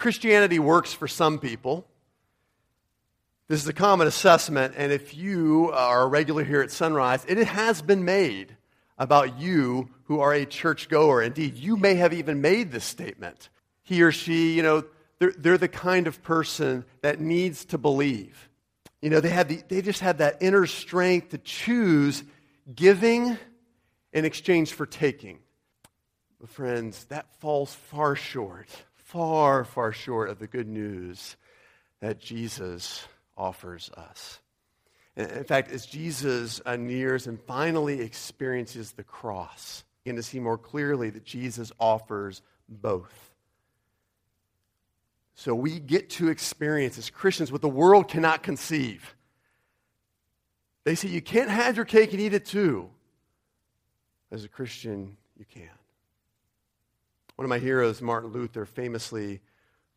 Christianity works for some people. This is a common assessment, and if you are a regular here at Sunrise, it has been made about you who are a churchgoer. Indeed, you may have even made this statement. He or she, you know, they're, they're the kind of person that needs to believe. You know, they, have the, they just have that inner strength to choose giving in exchange for taking. But friends, that falls far short, far, far short of the good news that Jesus offers us. In fact, as Jesus nears and finally experiences the cross, begin to see more clearly that Jesus offers both. So we get to experience as Christians what the world cannot conceive. They say you can't have your cake and eat it too. As a Christian, you can. One of my heroes, Martin Luther, famously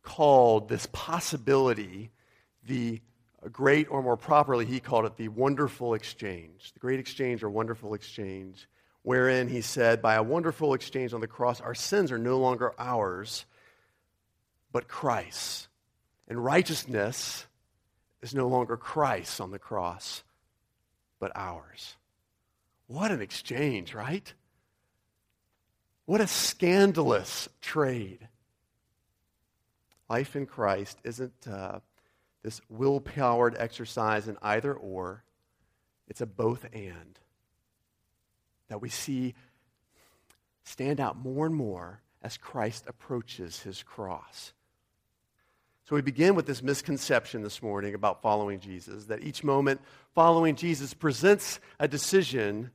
called this possibility the great, or more properly, he called it the wonderful exchange. The great exchange or wonderful exchange, wherein he said, by a wonderful exchange on the cross, our sins are no longer ours, but Christ. And righteousness is no longer Christ on the cross, but ours. What an exchange, right? What a scandalous trade. Life in Christ isn't uh, this will powered exercise in either or, it's a both and that we see stand out more and more as Christ approaches his cross. So we begin with this misconception this morning about following Jesus that each moment following Jesus presents a decision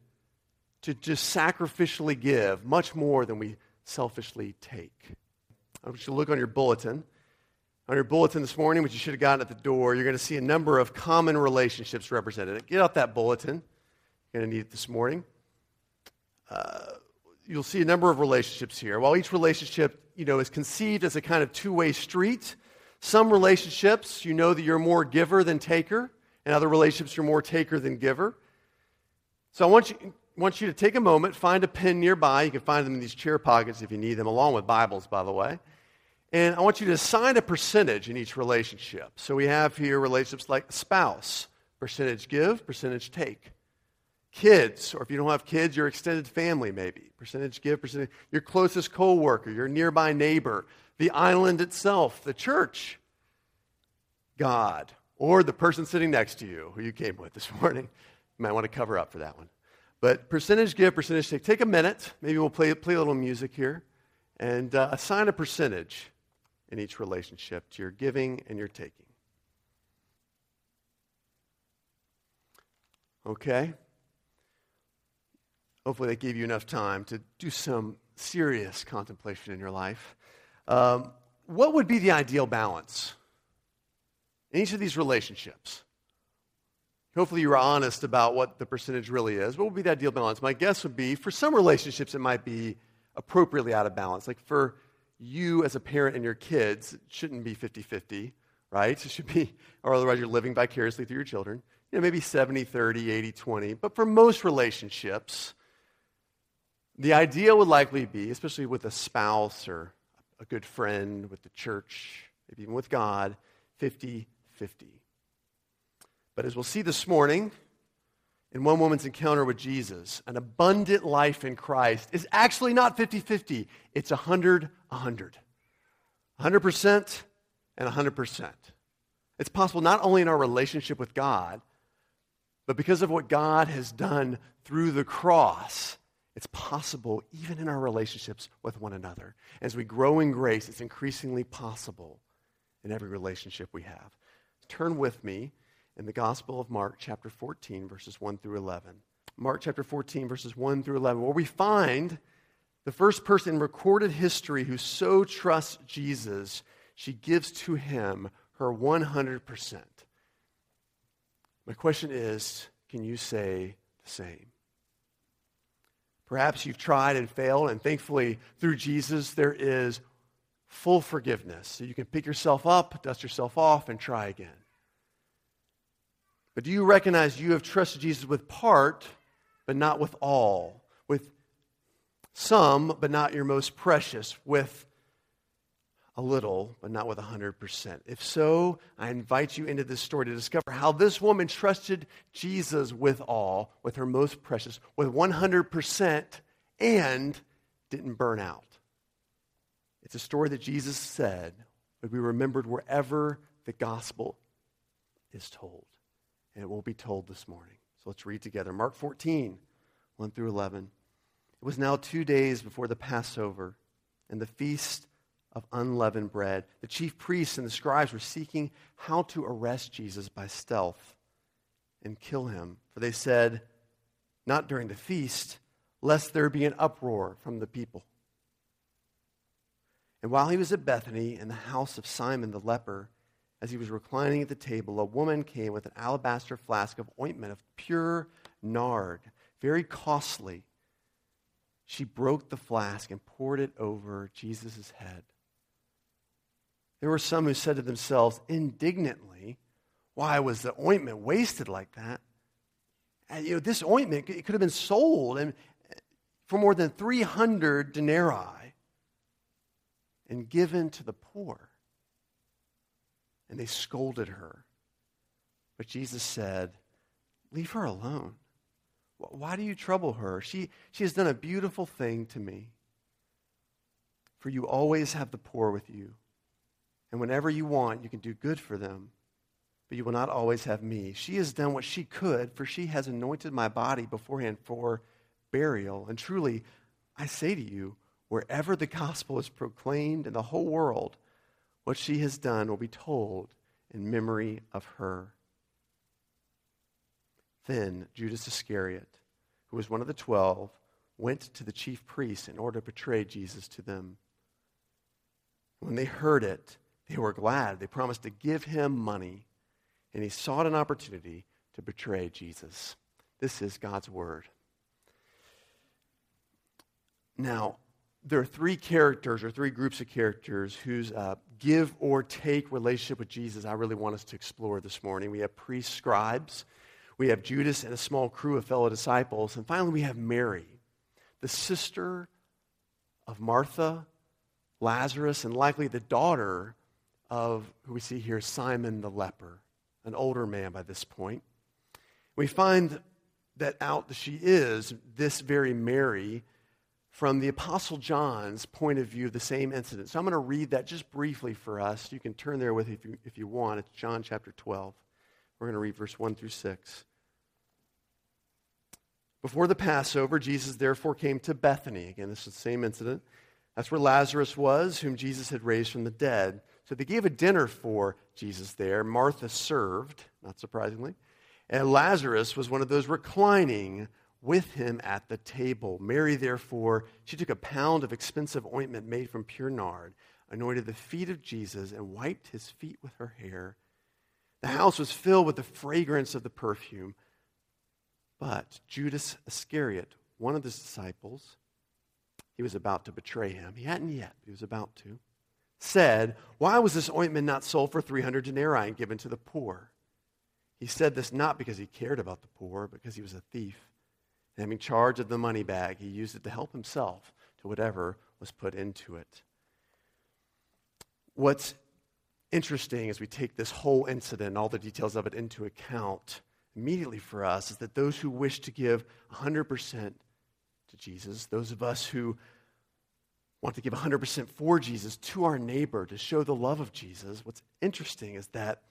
to just sacrificially give much more than we selfishly take. I want you to look on your bulletin. On your bulletin this morning, which you should have gotten at the door, you're going to see a number of common relationships represented. Get out that bulletin. You're going to need it this morning. Uh, you'll see a number of relationships here. While each relationship, you know, is conceived as a kind of two-way street, some relationships, you know that you're more giver than taker. and other relationships, you're more taker than giver. So I want you, want you to take a moment, find a pen nearby. You can find them in these chair pockets if you need them, along with Bibles, by the way. And I want you to assign a percentage in each relationship. So we have here relationships like spouse, percentage give, percentage take. Kids, or if you don't have kids, your extended family maybe, percentage give, percentage. Your closest coworker, your nearby neighbor, the island itself, the church, God, or the person sitting next to you who you came with this morning. You might want to cover up for that one. But percentage give, percentage take. Take a minute. Maybe we'll play, play a little music here and uh, assign a percentage in each relationship to your giving and your taking. Okay? Hopefully, that gave you enough time to do some serious contemplation in your life. Um, what would be the ideal balance in each of these relationships? Hopefully, you are honest about what the percentage really is. What would be the ideal balance? My guess would be for some relationships, it might be appropriately out of balance. Like for you as a parent and your kids, it shouldn't be 50 50, right? It should be, or otherwise, you're living vicariously through your children. You know, maybe 70 30, 80 20. But for most relationships, the idea would likely be, especially with a spouse or a good friend, with the church, maybe even with God, 50 50. But as we'll see this morning, in one woman's encounter with Jesus, an abundant life in Christ is actually not 50 50, it's 100 100. 100% and 100%. It's possible not only in our relationship with God, but because of what God has done through the cross it's possible even in our relationships with one another. As we grow in grace, it's increasingly possible in every relationship we have. Turn with me in the Gospel of Mark, chapter 14, verses 1 through 11. Mark chapter 14, verses 1 through 11, where we find the first person in recorded history who so trusts Jesus, she gives to him her 100%. My question is can you say the same? Perhaps you've tried and failed, and thankfully, through Jesus, there is full forgiveness. So you can pick yourself up, dust yourself off, and try again. But do you recognize you have trusted Jesus with part, but not with all? With some, but not your most precious? With a little, but not with 100%. If so, I invite you into this story to discover how this woman trusted Jesus with all, with her most precious, with 100%, and didn't burn out. It's a story that Jesus said would be remembered wherever the gospel is told. And it will be told this morning. So let's read together. Mark 14, 1 through 11. It was now two days before the Passover and the feast of unleavened bread. The chief priests and the scribes were seeking how to arrest Jesus by stealth and kill him. For they said, Not during the feast, lest there be an uproar from the people. And while he was at Bethany in the house of Simon the leper, as he was reclining at the table, a woman came with an alabaster flask of ointment of pure nard, very costly. She broke the flask and poured it over Jesus' head. There were some who said to themselves indignantly, Why was the ointment wasted like that? And, you know, this ointment it could have been sold and, uh, for more than 300 denarii and given to the poor. And they scolded her. But Jesus said, Leave her alone. Why do you trouble her? She, she has done a beautiful thing to me. For you always have the poor with you and whenever you want, you can do good for them, but you will not always have me. She has done what she could, for she has anointed my body beforehand for burial. And truly, I say to you, wherever the gospel is proclaimed in the whole world, what she has done will be told in memory of her. Then Judas Iscariot, who was one of the twelve, went to the chief priests in order to betray Jesus to them. When they heard it, they were glad. They promised to give him money, and he sought an opportunity to betray Jesus. This is God's word. Now, there are three characters or three groups of characters whose uh, give or take relationship with Jesus I really want us to explore this morning. We have priests, scribes, we have Judas and a small crew of fellow disciples, and finally we have Mary, the sister of Martha, Lazarus, and likely the daughter of who we see here, Simon the leper, an older man by this point. We find that out that she is this very Mary from the Apostle John's point of view of the same incident. So I'm going to read that just briefly for us. You can turn there with if you, if you want. It's John chapter 12. We're going to read verse 1 through 6. Before the Passover, Jesus therefore came to Bethany. Again, this is the same incident. That's where Lazarus was, whom Jesus had raised from the dead. So they gave a dinner for Jesus there. Martha served, not surprisingly. And Lazarus was one of those reclining with him at the table. Mary, therefore, she took a pound of expensive ointment made from pure nard, anointed the feet of Jesus, and wiped his feet with her hair. The house was filled with the fragrance of the perfume. But Judas Iscariot, one of the disciples, he was about to betray him. He hadn't yet, he was about to said, Why was this ointment not sold for 300 denarii and given to the poor? He said this not because he cared about the poor, because he was a thief. And having charge of the money bag, he used it to help himself to whatever was put into it. What's interesting as we take this whole incident, all the details of it into account, immediately for us is that those who wish to give 100% to Jesus, those of us who want to give 100% for Jesus to our neighbor to show the love of Jesus, what's interesting is that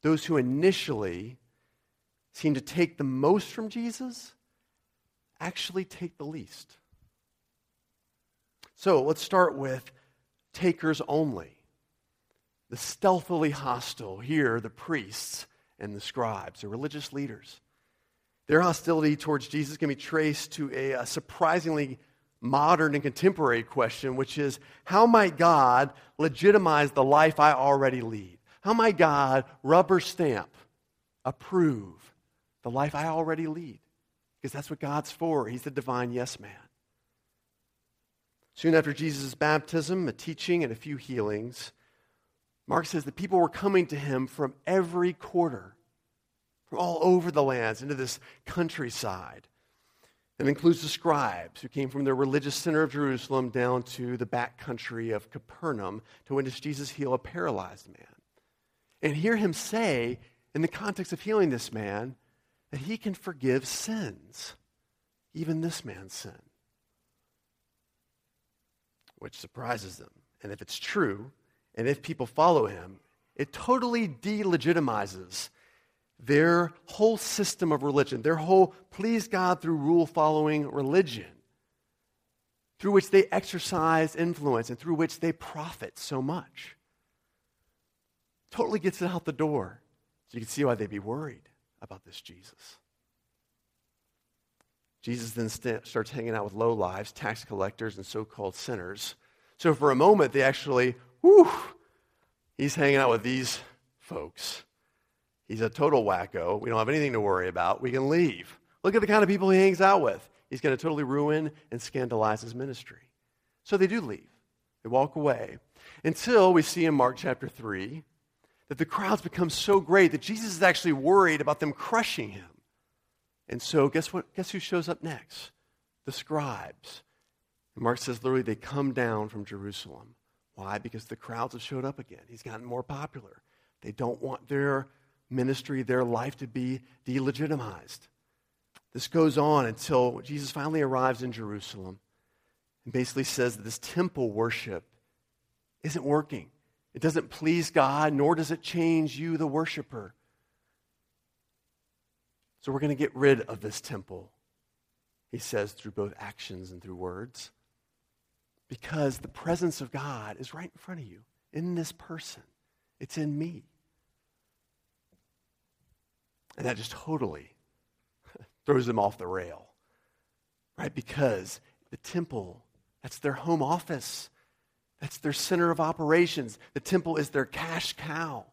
those who initially seem to take the most from Jesus actually take the least. So let's start with takers only. The stealthily hostile here, the priests and the scribes, the religious leaders. Their hostility towards Jesus can be traced to a, a surprisingly modern and contemporary question, which is how might God legitimize the life I already lead? How might God rubber stamp, approve the life I already lead? Because that's what God's for. He's the divine yes man. Soon after Jesus' baptism, a teaching, and a few healings, Mark says that people were coming to him from every quarter, from all over the lands into this countryside. It includes the scribes who came from the religious center of Jerusalem down to the back country of Capernaum to witness Jesus heal a paralyzed man. And hear him say, in the context of healing this man, that he can forgive sins, even this man's sin. Which surprises them. And if it's true, and if people follow him, it totally delegitimizes their whole system of religion, their whole please God through rule following religion, through which they exercise influence and through which they profit so much. Totally gets it out the door. So you can see why they'd be worried about this Jesus. Jesus then st- starts hanging out with low lives, tax collectors, and so called sinners. So for a moment, they actually, whew, he's hanging out with these folks. He's a total wacko. We don't have anything to worry about. We can leave. Look at the kind of people he hangs out with. He's going to totally ruin and scandalize his ministry. So they do leave. They walk away until we see in Mark chapter 3 that the crowds become so great that Jesus is actually worried about them crushing him. And so, guess what? Guess who shows up next? The scribes. And Mark says literally they come down from Jerusalem. Why? Because the crowds have showed up again. He's gotten more popular. They don't want their ministry, their life to be delegitimized. This goes on until Jesus finally arrives in Jerusalem and basically says that this temple worship isn't working. It doesn't please God, nor does it change you, the worshiper. So we're going to get rid of this temple, he says, through both actions and through words. Because the presence of God is right in front of you, in this person. It's in me. And that just totally throws them off the rail, right? Because the temple, that's their home office, that's their center of operations. The temple is their cash cow,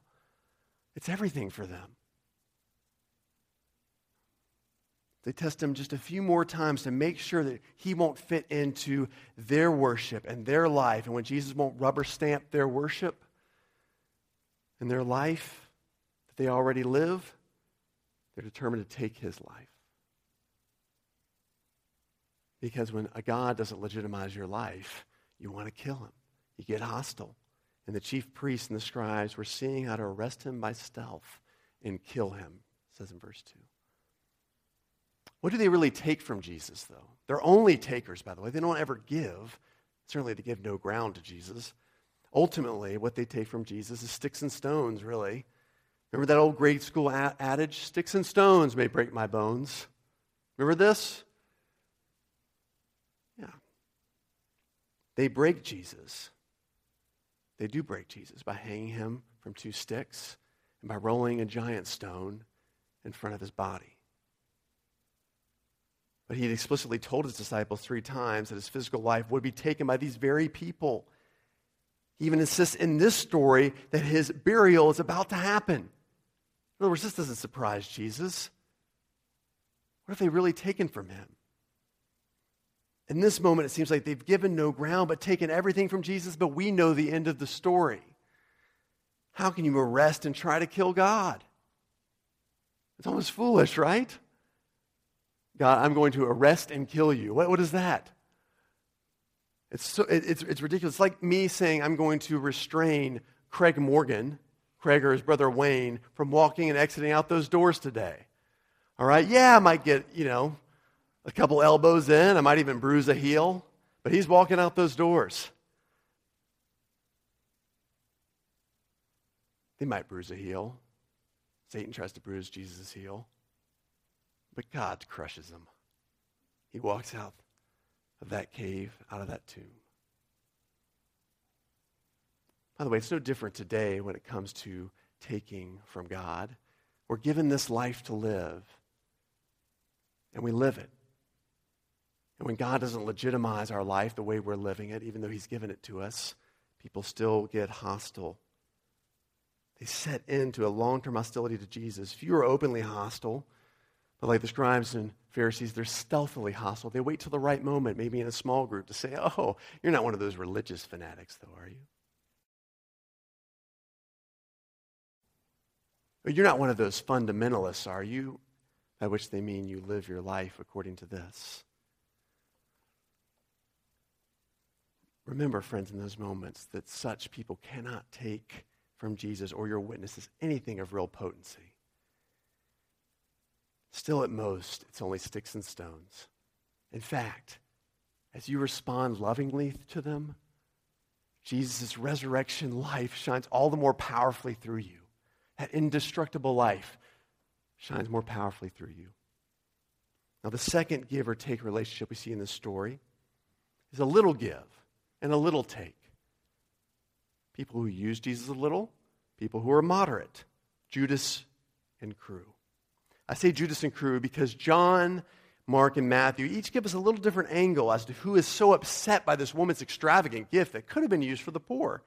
it's everything for them. They test him just a few more times to make sure that he won't fit into their worship and their life. And when Jesus won't rubber stamp their worship and their life that they already live, they're determined to take his life. Because when a God doesn't legitimize your life, you want to kill him. You get hostile. And the chief priests and the scribes were seeing how to arrest him by stealth and kill him, says in verse 2. What do they really take from Jesus, though? They're only takers, by the way. They don't ever give. Certainly, they give no ground to Jesus. Ultimately, what they take from Jesus is sticks and stones, really. Remember that old grade school adage? Sticks and stones may break my bones. Remember this? Yeah. They break Jesus. They do break Jesus by hanging him from two sticks and by rolling a giant stone in front of his body. But he had explicitly told his disciples three times that his physical life would be taken by these very people. He even insists in this story that his burial is about to happen. In other words, this doesn't surprise Jesus. What have they really taken from him? In this moment, it seems like they've given no ground but taken everything from Jesus, but we know the end of the story. How can you arrest and try to kill God? It's almost foolish, right? God, I'm going to arrest and kill you. What, what is that? It's, so, it, it's, it's ridiculous. It's like me saying I'm going to restrain Craig Morgan Craig or his brother Wayne from walking and exiting out those doors today. All right? Yeah, I might get, you know, a couple elbows in. I might even bruise a heel. But he's walking out those doors. They might bruise a heel. Satan tries to bruise Jesus' heel. But God crushes him. He walks out of that cave, out of that tomb. By the way, it's no different today when it comes to taking from God. We're given this life to live, and we live it. And when God doesn't legitimize our life the way we're living it, even though He's given it to us, people still get hostile. They set into a long term hostility to Jesus. Few are openly hostile, but like the scribes and Pharisees, they're stealthily hostile. They wait till the right moment, maybe in a small group, to say, Oh, you're not one of those religious fanatics, though, are you? You're not one of those fundamentalists, are you? By which they mean you live your life according to this. Remember, friends, in those moments that such people cannot take from Jesus or your witnesses anything of real potency. Still, at most, it's only sticks and stones. In fact, as you respond lovingly to them, Jesus' resurrection life shines all the more powerfully through you. That indestructible life shines more powerfully through you. Now, the second give or take relationship we see in this story is a little give and a little take. People who use Jesus a little, people who are moderate, Judas and crew. I say Judas and crew because John, Mark, and Matthew each give us a little different angle as to who is so upset by this woman's extravagant gift that could have been used for the poor.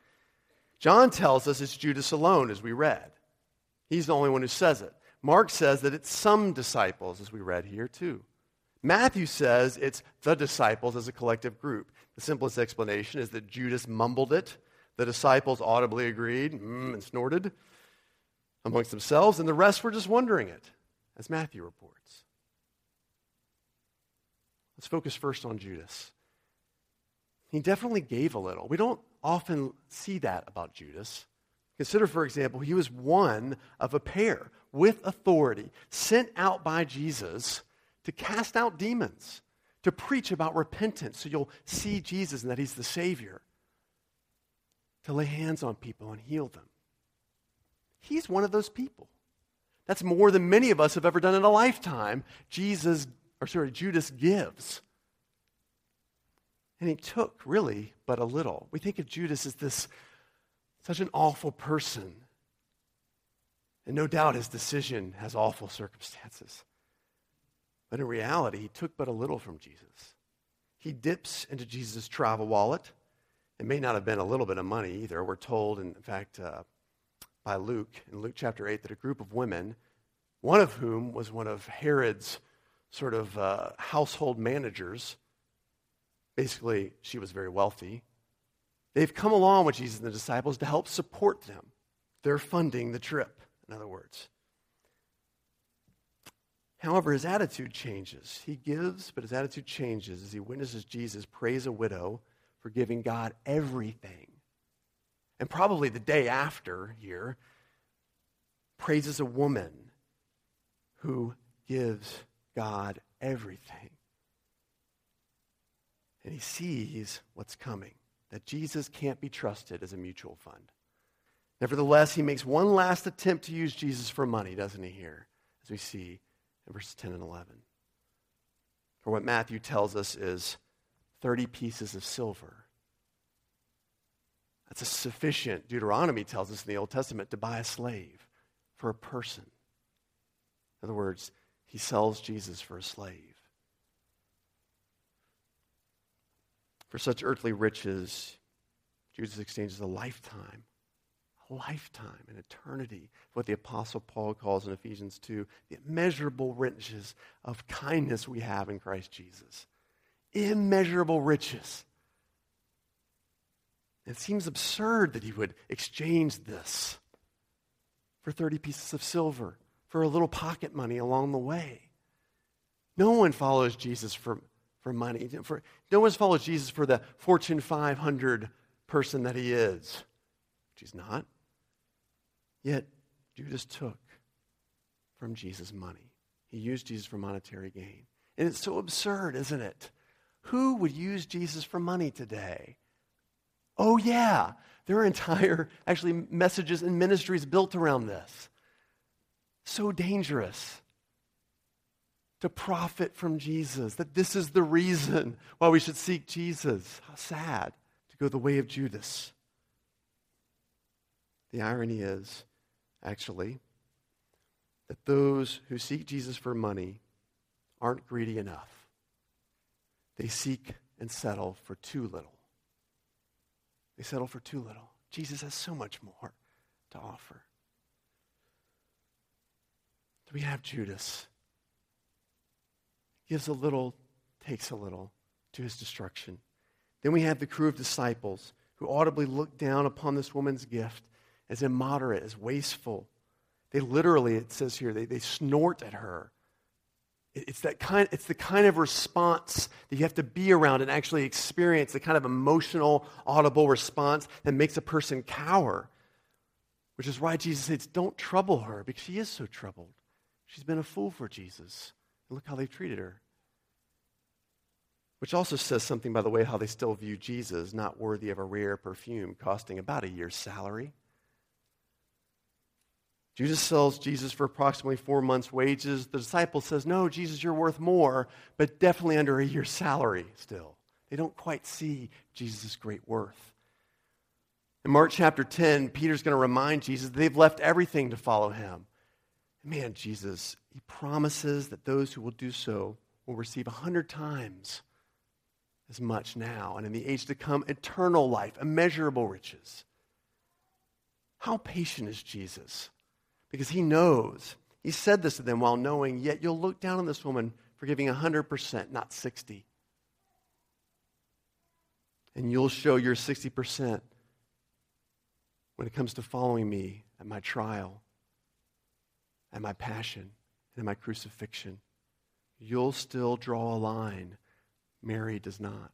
John tells us it's Judas alone, as we read. He's the only one who says it. Mark says that it's some disciples, as we read here, too. Matthew says it's the disciples as a collective group. The simplest explanation is that Judas mumbled it. The disciples audibly agreed mm, and snorted amongst themselves, and the rest were just wondering it, as Matthew reports. Let's focus first on Judas. He definitely gave a little. We don't often see that about Judas. Consider, for example, he was one of a pair with authority sent out by Jesus to cast out demons, to preach about repentance so you'll see Jesus and that he's the Savior, to lay hands on people and heal them. He's one of those people. That's more than many of us have ever done in a lifetime. Jesus, or sorry, Judas gives. And he took really but a little. We think of Judas as this such an awful person. And no doubt his decision has awful circumstances. But in reality, he took but a little from Jesus. He dips into Jesus' travel wallet. It may not have been a little bit of money either. We're told, in fact, uh, by Luke, in Luke chapter 8, that a group of women, one of whom was one of Herod's sort of uh, household managers, basically, she was very wealthy. They've come along with Jesus and the disciples to help support them. They're funding the trip, in other words. However, his attitude changes. He gives, but his attitude changes as he witnesses Jesus praise a widow for giving God everything. And probably the day after here, praises a woman who gives God everything. And he sees what's coming, that Jesus can't be trusted as a mutual fund. Nevertheless, he makes one last attempt to use Jesus for money, doesn't he, here, as we see verses 10 and 11. For what Matthew tells us is 30 pieces of silver. That's a sufficient, Deuteronomy tells us in the Old Testament, to buy a slave for a person. In other words, he sells Jesus for a slave. For such earthly riches, Jesus exchanges a lifetime lifetime, an eternity, what the Apostle Paul calls in Ephesians 2, the immeasurable riches of kindness we have in Christ Jesus. Immeasurable riches. It seems absurd that he would exchange this for 30 pieces of silver, for a little pocket money along the way. No one follows Jesus for, for money. For, no one follows Jesus for the Fortune 500 person that he is, which he's not. Yet Judas took from Jesus money. He used Jesus for monetary gain. And it's so absurd, isn't it? Who would use Jesus for money today? Oh, yeah. There are entire, actually, messages and ministries built around this. So dangerous to profit from Jesus, that this is the reason why we should seek Jesus. How sad to go the way of Judas. The irony is, actually, that those who seek Jesus for money aren't greedy enough. They seek and settle for too little. They settle for too little. Jesus has so much more to offer. Do we have Judas. Gives a little, takes a little to his destruction. Then we have the crew of disciples who audibly look down upon this woman's gift as immoderate, as wasteful. They literally, it says here, they, they snort at her. It's, that kind, it's the kind of response that you have to be around and actually experience, the kind of emotional, audible response that makes a person cower. Which is why Jesus says, Don't trouble her, because she is so troubled. She's been a fool for Jesus. And look how they've treated her. Which also says something, by the way, how they still view Jesus not worthy of a rare perfume costing about a year's salary. Judas sells Jesus for approximately four months' wages. The disciple says, No, Jesus, you're worth more, but definitely under a year's salary still. They don't quite see Jesus' great worth. In Mark chapter 10, Peter's going to remind Jesus they've left everything to follow him. Man, Jesus, he promises that those who will do so will receive a hundred times as much now, and in the age to come, eternal life, immeasurable riches. How patient is Jesus? Because he knows. He said this to them while knowing, yet you'll look down on this woman for giving 100%, not 60. And you'll show your 60% when it comes to following me at my trial, at my passion, and at my crucifixion. You'll still draw a line. Mary does not.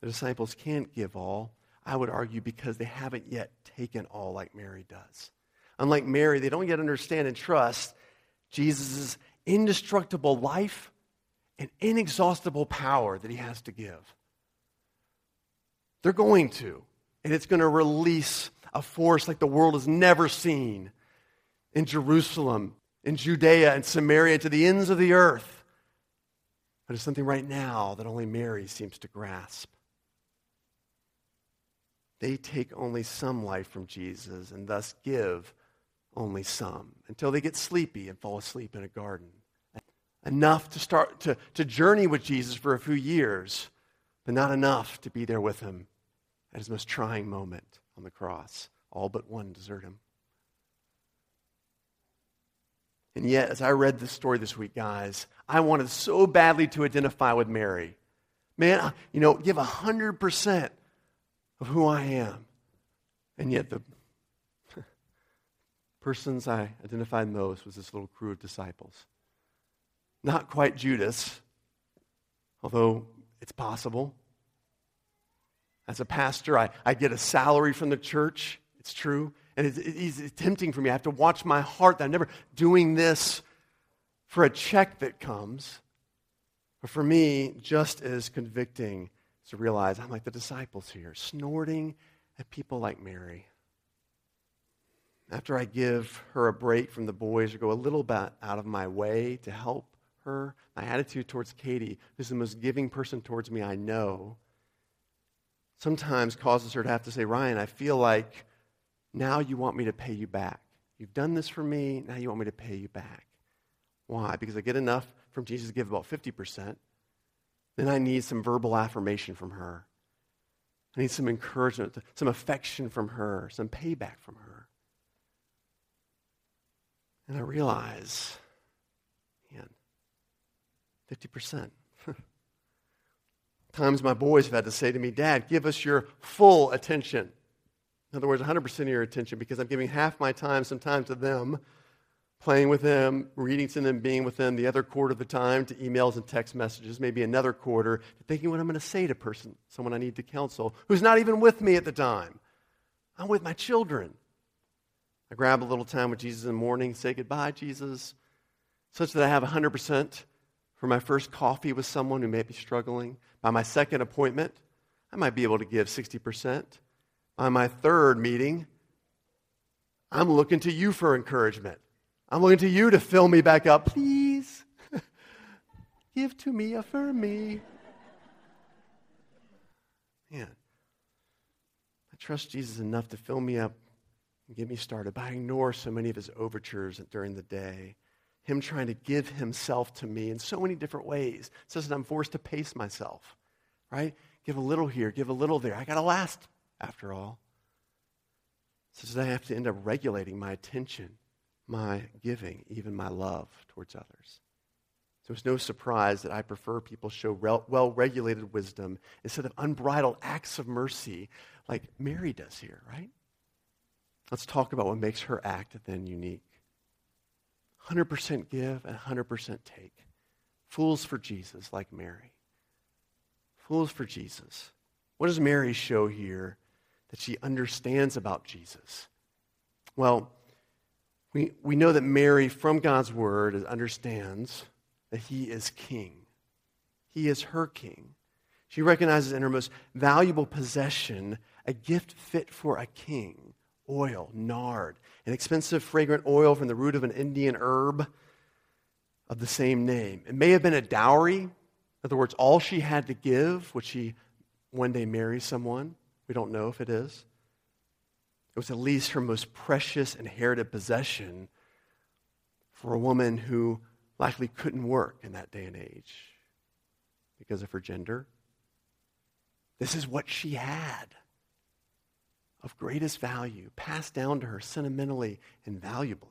The disciples can't give all. I would argue because they haven't yet taken all like Mary does. Unlike Mary, they don't yet understand and trust Jesus' indestructible life and inexhaustible power that he has to give. They're going to, and it's going to release a force like the world has never seen in Jerusalem, in Judea, and Samaria, to the ends of the earth. But it's something right now that only Mary seems to grasp. They take only some life from Jesus and thus give only some until they get sleepy and fall asleep in a garden. Enough to start to, to journey with Jesus for a few years, but not enough to be there with him at his most trying moment on the cross. All but one desert him. And yet, as I read this story this week, guys, I wanted so badly to identify with Mary. Man, you know, give 100% of who I am. And yet, the persons I identified most was this little crew of disciples. Not quite Judas, although it's possible. As a pastor, I, I get a salary from the church. It's true. And it's, it's tempting for me. I have to watch my heart that I'm never doing this for a check that comes. But for me, just as convicting to realize I'm like the disciples here, snorting at people like Mary. After I give her a break from the boys or go a little bit out of my way to help her, my attitude towards Katie, who's the most giving person towards me I know, sometimes causes her to have to say, Ryan, I feel like now you want me to pay you back. You've done this for me, now you want me to pay you back. Why? Because I get enough from Jesus to give about 50%, then I need some verbal affirmation from her. I need some encouragement, some affection from her, some payback from her. And I realize, man, 50%. Times my boys have had to say to me, Dad, give us your full attention. In other words, 100% of your attention because I'm giving half my time sometimes to them playing with them, reading to them, being with them, the other quarter of the time to emails and text messages, maybe another quarter to thinking what I'm going to say to person, someone I need to counsel, who's not even with me at the time. I'm with my children. I grab a little time with Jesus in the morning, say goodbye, Jesus, such that I have 100% for my first coffee with someone who may be struggling. By my second appointment, I might be able to give 60%. By my third meeting, I'm looking to you for encouragement. I'm looking to you to fill me back up. Please, give to me, affirm me. Man, I trust Jesus enough to fill me up and get me started, but I ignore so many of his overtures during the day. Him trying to give himself to me in so many different ways, such that I'm forced to pace myself, right? Give a little here, give a little there. I got to last, after all. Such that I have to end up regulating my attention my giving, even my love towards others. So it's no surprise that I prefer people show well regulated wisdom instead of unbridled acts of mercy like Mary does here, right? Let's talk about what makes her act then unique. 100% give and 100% take. Fools for Jesus, like Mary. Fools for Jesus. What does Mary show here that she understands about Jesus? Well, we, we know that Mary, from God's word, understands that he is king. He is her king. She recognizes in her most valuable possession a gift fit for a king oil, nard, an expensive fragrant oil from the root of an Indian herb of the same name. It may have been a dowry, in other words, all she had to give would she one day marry someone. We don't know if it is. It was at least her most precious inherited possession for a woman who likely couldn't work in that day and age because of her gender. This is what she had of greatest value, passed down to her sentimentally and valuably.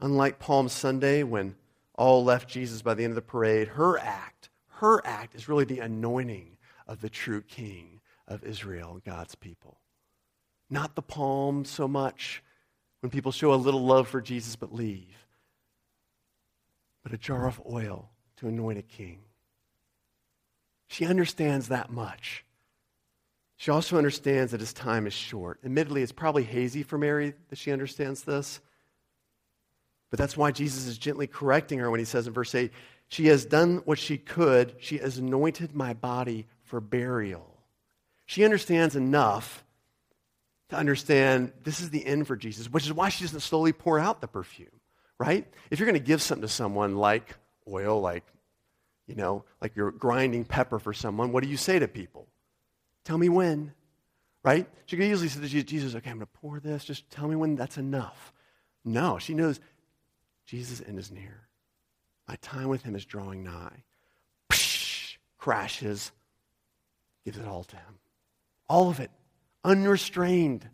Unlike Palm Sunday, when all left Jesus by the end of the parade, her act, her act is really the anointing of the true king of Israel God's people. Not the palm so much when people show a little love for Jesus but leave, but a jar of oil to anoint a king. She understands that much. She also understands that his time is short. Admittedly, it's probably hazy for Mary that she understands this. But that's why Jesus is gently correcting her when he says in verse 8, She has done what she could. She has anointed my body for burial. She understands enough to understand this is the end for Jesus, which is why she doesn't slowly pour out the perfume, right? If you're going to give something to someone like oil, like, you know, like you're grinding pepper for someone, what do you say to people? Tell me when, right? She could easily say to Jesus, okay, I'm going to pour this. Just tell me when that's enough. No, she knows Jesus' end is near. My time with him is drawing nigh. Psh, crashes, gives it all to him. All of it, unrestrained.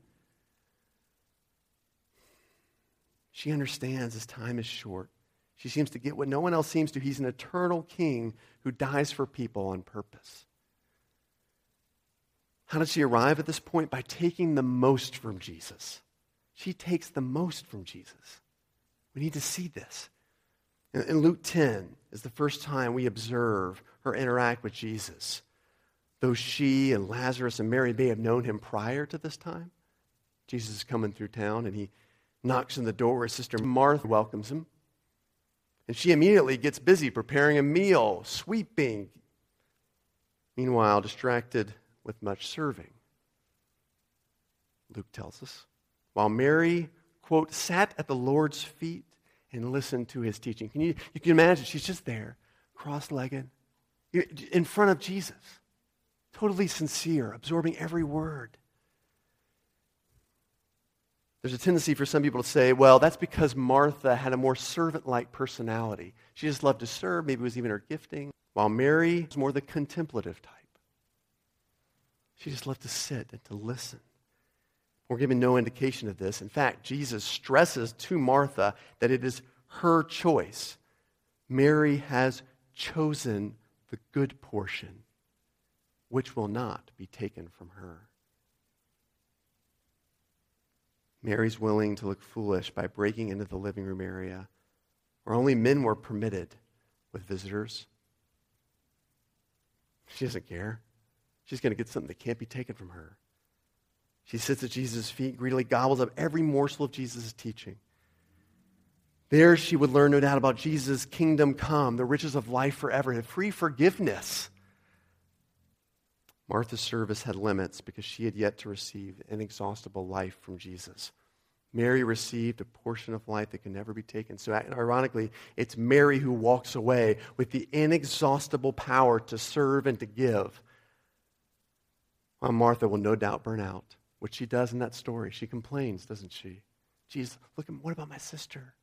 She understands his time is short. She seems to get what no one else seems to. He's an eternal king who dies for people on purpose. How does she arrive at this point? By taking the most from Jesus. She takes the most from Jesus. We need to see this. In Luke 10 is the first time we observe her interact with Jesus. Though she and Lazarus and Mary may have known him prior to this time, Jesus is coming through town and he knocks on the door his sister Martha welcomes him. And she immediately gets busy preparing a meal, sweeping. Meanwhile, distracted with much serving. Luke tells us. While Mary, quote, sat at the Lord's feet and listened to his teaching. Can you, you can imagine, she's just there, cross legged, in front of Jesus, totally sincere, absorbing every word. There's a tendency for some people to say, well, that's because Martha had a more servant like personality. She just loved to serve, maybe it was even her gifting, while Mary was more the contemplative type. She just loved to sit and to listen. We're given no indication of this. In fact, Jesus stresses to Martha that it is her choice. Mary has chosen the good portion, which will not be taken from her. Mary's willing to look foolish by breaking into the living room area where only men were permitted with visitors. She doesn't care. She's going to get something that can't be taken from her. She sits at Jesus' feet, greedily gobbles up every morsel of Jesus' teaching. There she would learn, no doubt, about Jesus' kingdom come, the riches of life forever, and free forgiveness. Martha's service had limits because she had yet to receive inexhaustible life from Jesus. Mary received a portion of life that can never be taken. So, ironically, it's Mary who walks away with the inexhaustible power to serve and to give well, Martha will no doubt burn out, which she does in that story. She complains, doesn't she? Jesus, look, at, what about my sister?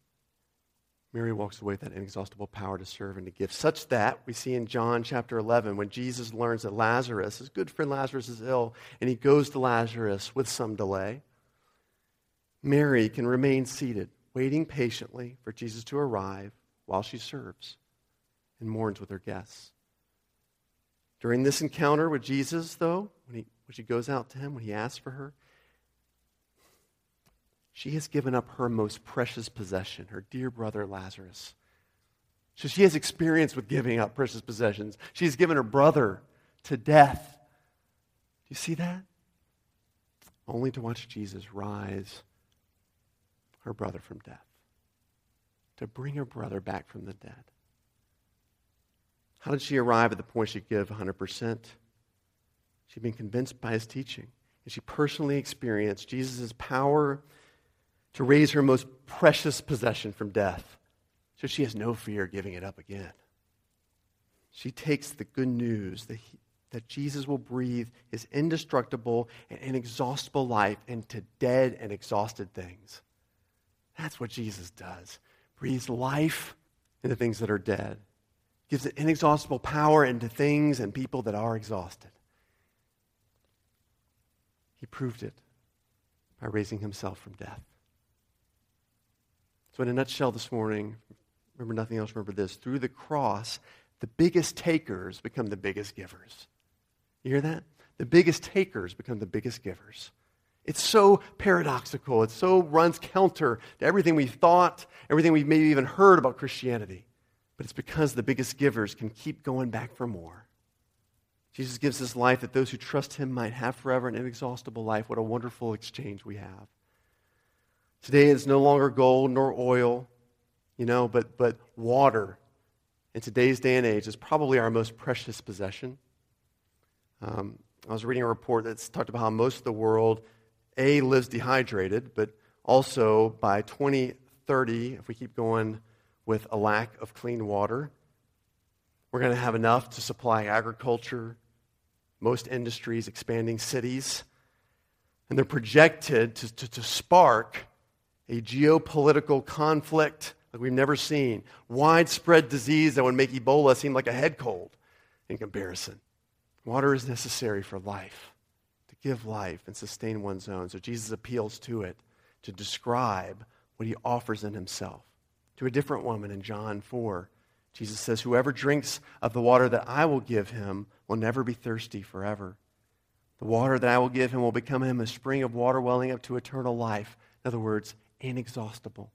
Mary walks away with that inexhaustible power to serve and to give, such that we see in John chapter 11 when Jesus learns that Lazarus, his good friend Lazarus, is ill, and he goes to Lazarus with some delay. Mary can remain seated, waiting patiently for Jesus to arrive while she serves and mourns with her guests. During this encounter with Jesus, though, when, he, when she goes out to him, when he asks for her, she has given up her most precious possession, her dear brother Lazarus. So she has experience with giving up precious possessions. She's given her brother to death. Do you see that? Only to watch Jesus rise her brother from death, to bring her brother back from the dead. How did she arrive at the point she'd give 100%? She'd been convinced by his teaching, and she personally experienced Jesus' power to raise her most precious possession from death. So she has no fear of giving it up again. She takes the good news that, he, that Jesus will breathe his indestructible and inexhaustible life into dead and exhausted things. That's what Jesus does. Breathes life into things that are dead. Gives it inexhaustible power into things and people that are exhausted. He proved it by raising himself from death. So, in a nutshell, this morning, remember nothing else, remember this. Through the cross, the biggest takers become the biggest givers. You hear that? The biggest takers become the biggest givers. It's so paradoxical. It so runs counter to everything we've thought, everything we've maybe even heard about Christianity. But it's because the biggest givers can keep going back for more. Jesus gives his life that those who trust him might have forever an inexhaustible life. What a wonderful exchange we have. Today it's no longer gold nor oil, you know, but, but water in today's day and age is probably our most precious possession. Um, I was reading a report that's talked about how most of the world, A, lives dehydrated, but also by 2030, if we keep going with a lack of clean water, we're going to have enough to supply agriculture, most industries, expanding cities. And they're projected to, to, to spark a geopolitical conflict like we've never seen, widespread disease that would make Ebola seem like a head cold in comparison. Water is necessary for life, to give life and sustain one's own. So Jesus appeals to it to describe what he offers in himself. To a different woman in John 4, Jesus says, Whoever drinks of the water that I will give him will never be thirsty forever. The water that I will give him will become him a spring of water welling up to eternal life. In other words, inexhaustible.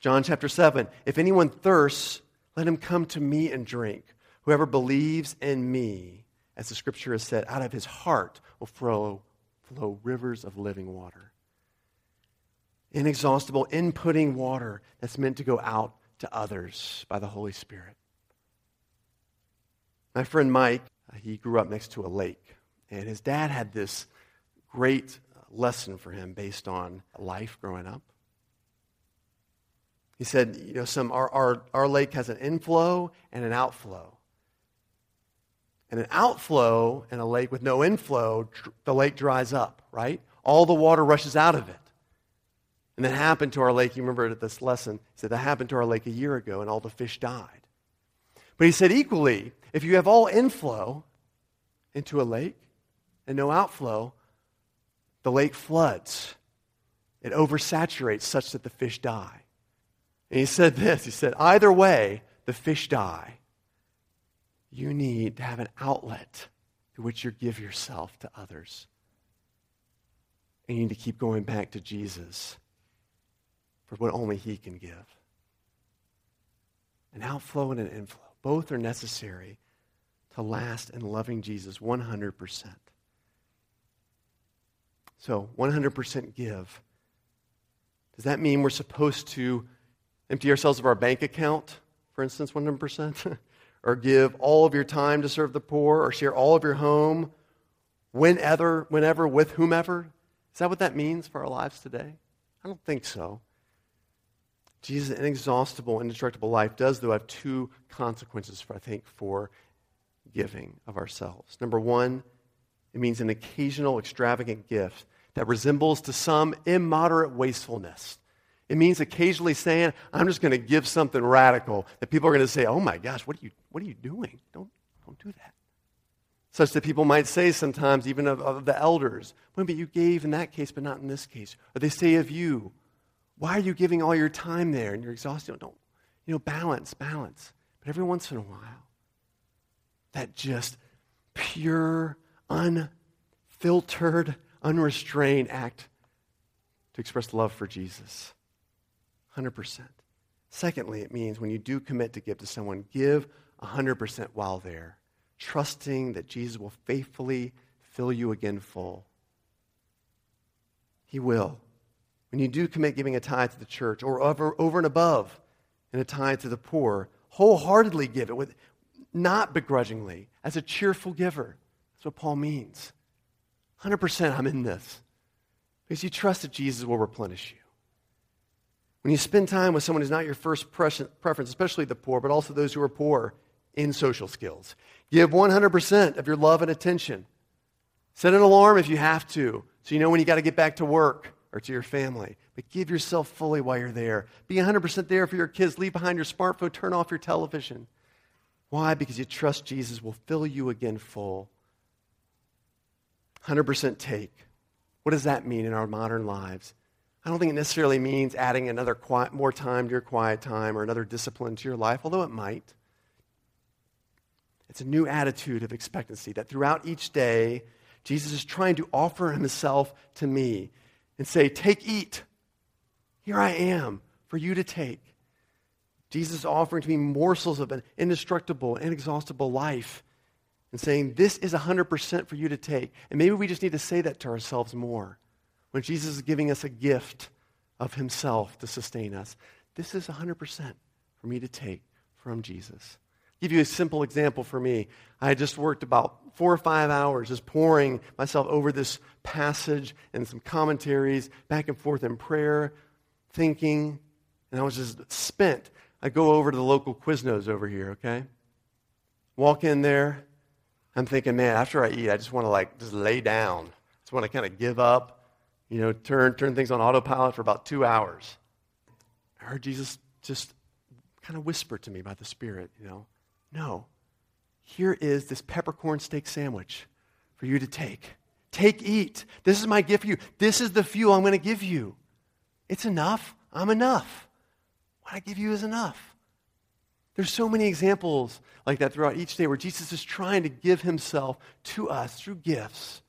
John chapter 7 If anyone thirsts, let him come to me and drink. Whoever believes in me, as the scripture has said, out of his heart will flow, flow rivers of living water. Inexhaustible, inputting water that's meant to go out to others by the Holy Spirit. My friend Mike, uh, he grew up next to a lake, and his dad had this great lesson for him based on life growing up. He said, you know, some, our, our, our lake has an inflow and an outflow. And an outflow in a lake with no inflow, the lake dries up, right? All the water rushes out of it. And that happened to our lake. You remember at this lesson, he said that happened to our lake a year ago and all the fish died. But he said equally, if you have all inflow into a lake and no outflow, the lake floods. It oversaturates such that the fish die. And he said this he said, either way, the fish die. You need to have an outlet through which you give yourself to others. And you need to keep going back to Jesus for what only He can give. An outflow and an inflow. Both are necessary to last in loving Jesus 100%. So, 100% give. Does that mean we're supposed to empty ourselves of our bank account, for instance, 100%? or give all of your time to serve the poor? Or share all of your home whenever, whenever with whomever? Is that what that means for our lives today? I don't think so. Jesus' inexhaustible, indestructible life does, though, have two consequences, for, I think, for giving of ourselves. Number one, it means an occasional extravagant gift that resembles to some immoderate wastefulness. It means occasionally saying, I'm just going to give something radical that people are going to say, oh my gosh, what are you, what are you doing? Don't, don't do that. Such that people might say sometimes, even of, of the elders, well, but you gave in that case, but not in this case. Or they say of you, why are you giving all your time there and you're exhausted? Don't, you know, balance, balance. But every once in a while, that just pure, unfiltered, unrestrained act to express love for Jesus. 100%. Secondly, it means when you do commit to give to someone, give 100% while there, trusting that Jesus will faithfully fill you again full. He will. When you do commit giving a tithe to the church or over, over and above in a tithe to the poor, wholeheartedly give it with not begrudgingly, as a cheerful giver. That's what Paul means. 100% I'm in this. Because you trust that Jesus will replenish you. When you spend time with someone who's not your first preference, especially the poor, but also those who are poor in social skills, give 100% of your love and attention. Set an alarm if you have to, so you know when you got to get back to work or to your family. But give yourself fully while you're there. Be 100% there for your kids. Leave behind your smartphone. Turn off your television. Why? Because you trust Jesus will fill you again full. 100% take. What does that mean in our modern lives? I don't think it necessarily means adding another quiet, more time to your quiet time or another discipline to your life, although it might. It's a new attitude of expectancy that throughout each day, Jesus is trying to offer himself to me and say, Take, eat. Here I am for you to take. Jesus is offering to me morsels of an indestructible, inexhaustible life and saying, This is 100% for you to take. And maybe we just need to say that to ourselves more. When Jesus is giving us a gift of himself to sustain us, this is 100% for me to take from Jesus. I'll give you a simple example for me. I just worked about four or five hours just pouring myself over this passage and some commentaries back and forth in prayer, thinking, and I was just spent. I go over to the local Quiznos over here, okay? Walk in there. I'm thinking, man, after I eat, I just want to like just lay down. I just want to kind of give up, you know, turn, turn things on autopilot for about two hours. I heard Jesus just kind of whisper to me by the Spirit, you know, no, here is this peppercorn steak sandwich for you to take. Take, eat. This is my gift for you. This is the fuel I'm going to give you. It's enough. I'm enough. What I give you is enough. There's so many examples like that throughout each day where Jesus is trying to give himself to us through gifts,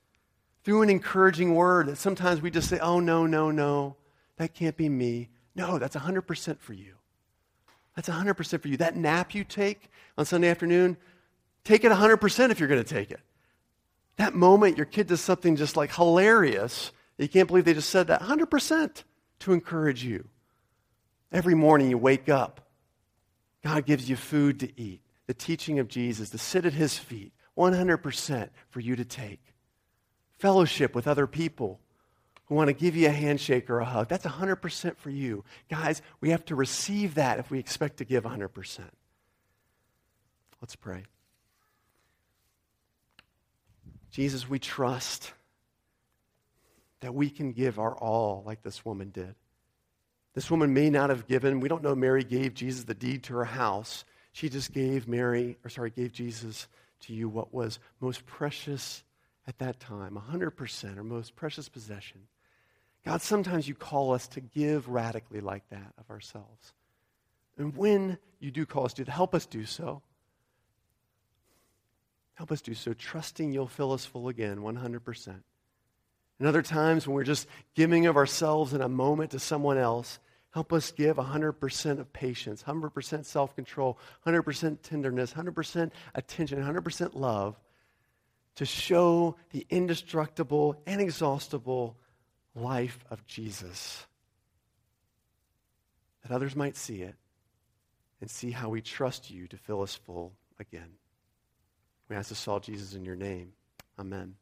through an encouraging word that sometimes we just say, oh, no, no, no, that can't be me. No, that's 100% for you. That's 100% for you. That nap you take on Sunday afternoon, take it 100% if you're going to take it. That moment your kid does something just like hilarious, you can't believe they just said that, 100% to encourage you. Every morning you wake up, God gives you food to eat, the teaching of Jesus, to sit at his feet, 100% for you to take. Fellowship with other people who want to give you a handshake or a hug, that's 100% for you. Guys, we have to receive that if we expect to give 100%. Let's pray. Jesus, we trust that we can give our all like this woman did. This woman may not have given, we don't know Mary gave Jesus the deed to her house. She just gave Mary, or sorry, gave Jesus to you what was most precious at that time 100%, her most precious possession. God, sometimes you call us to give radically like that of ourselves. And when you do call us to, help us do so. Help us do so, trusting you'll fill us full again, 100%. And other times when we're just giving of ourselves in a moment to someone else, help us give 100% of patience, 100% self control, 100% tenderness, 100% attention, 100% love to show the indestructible, inexhaustible life of Jesus. That others might see it and see how we trust you to fill us full again. We ask this all, Jesus, in your name. Amen.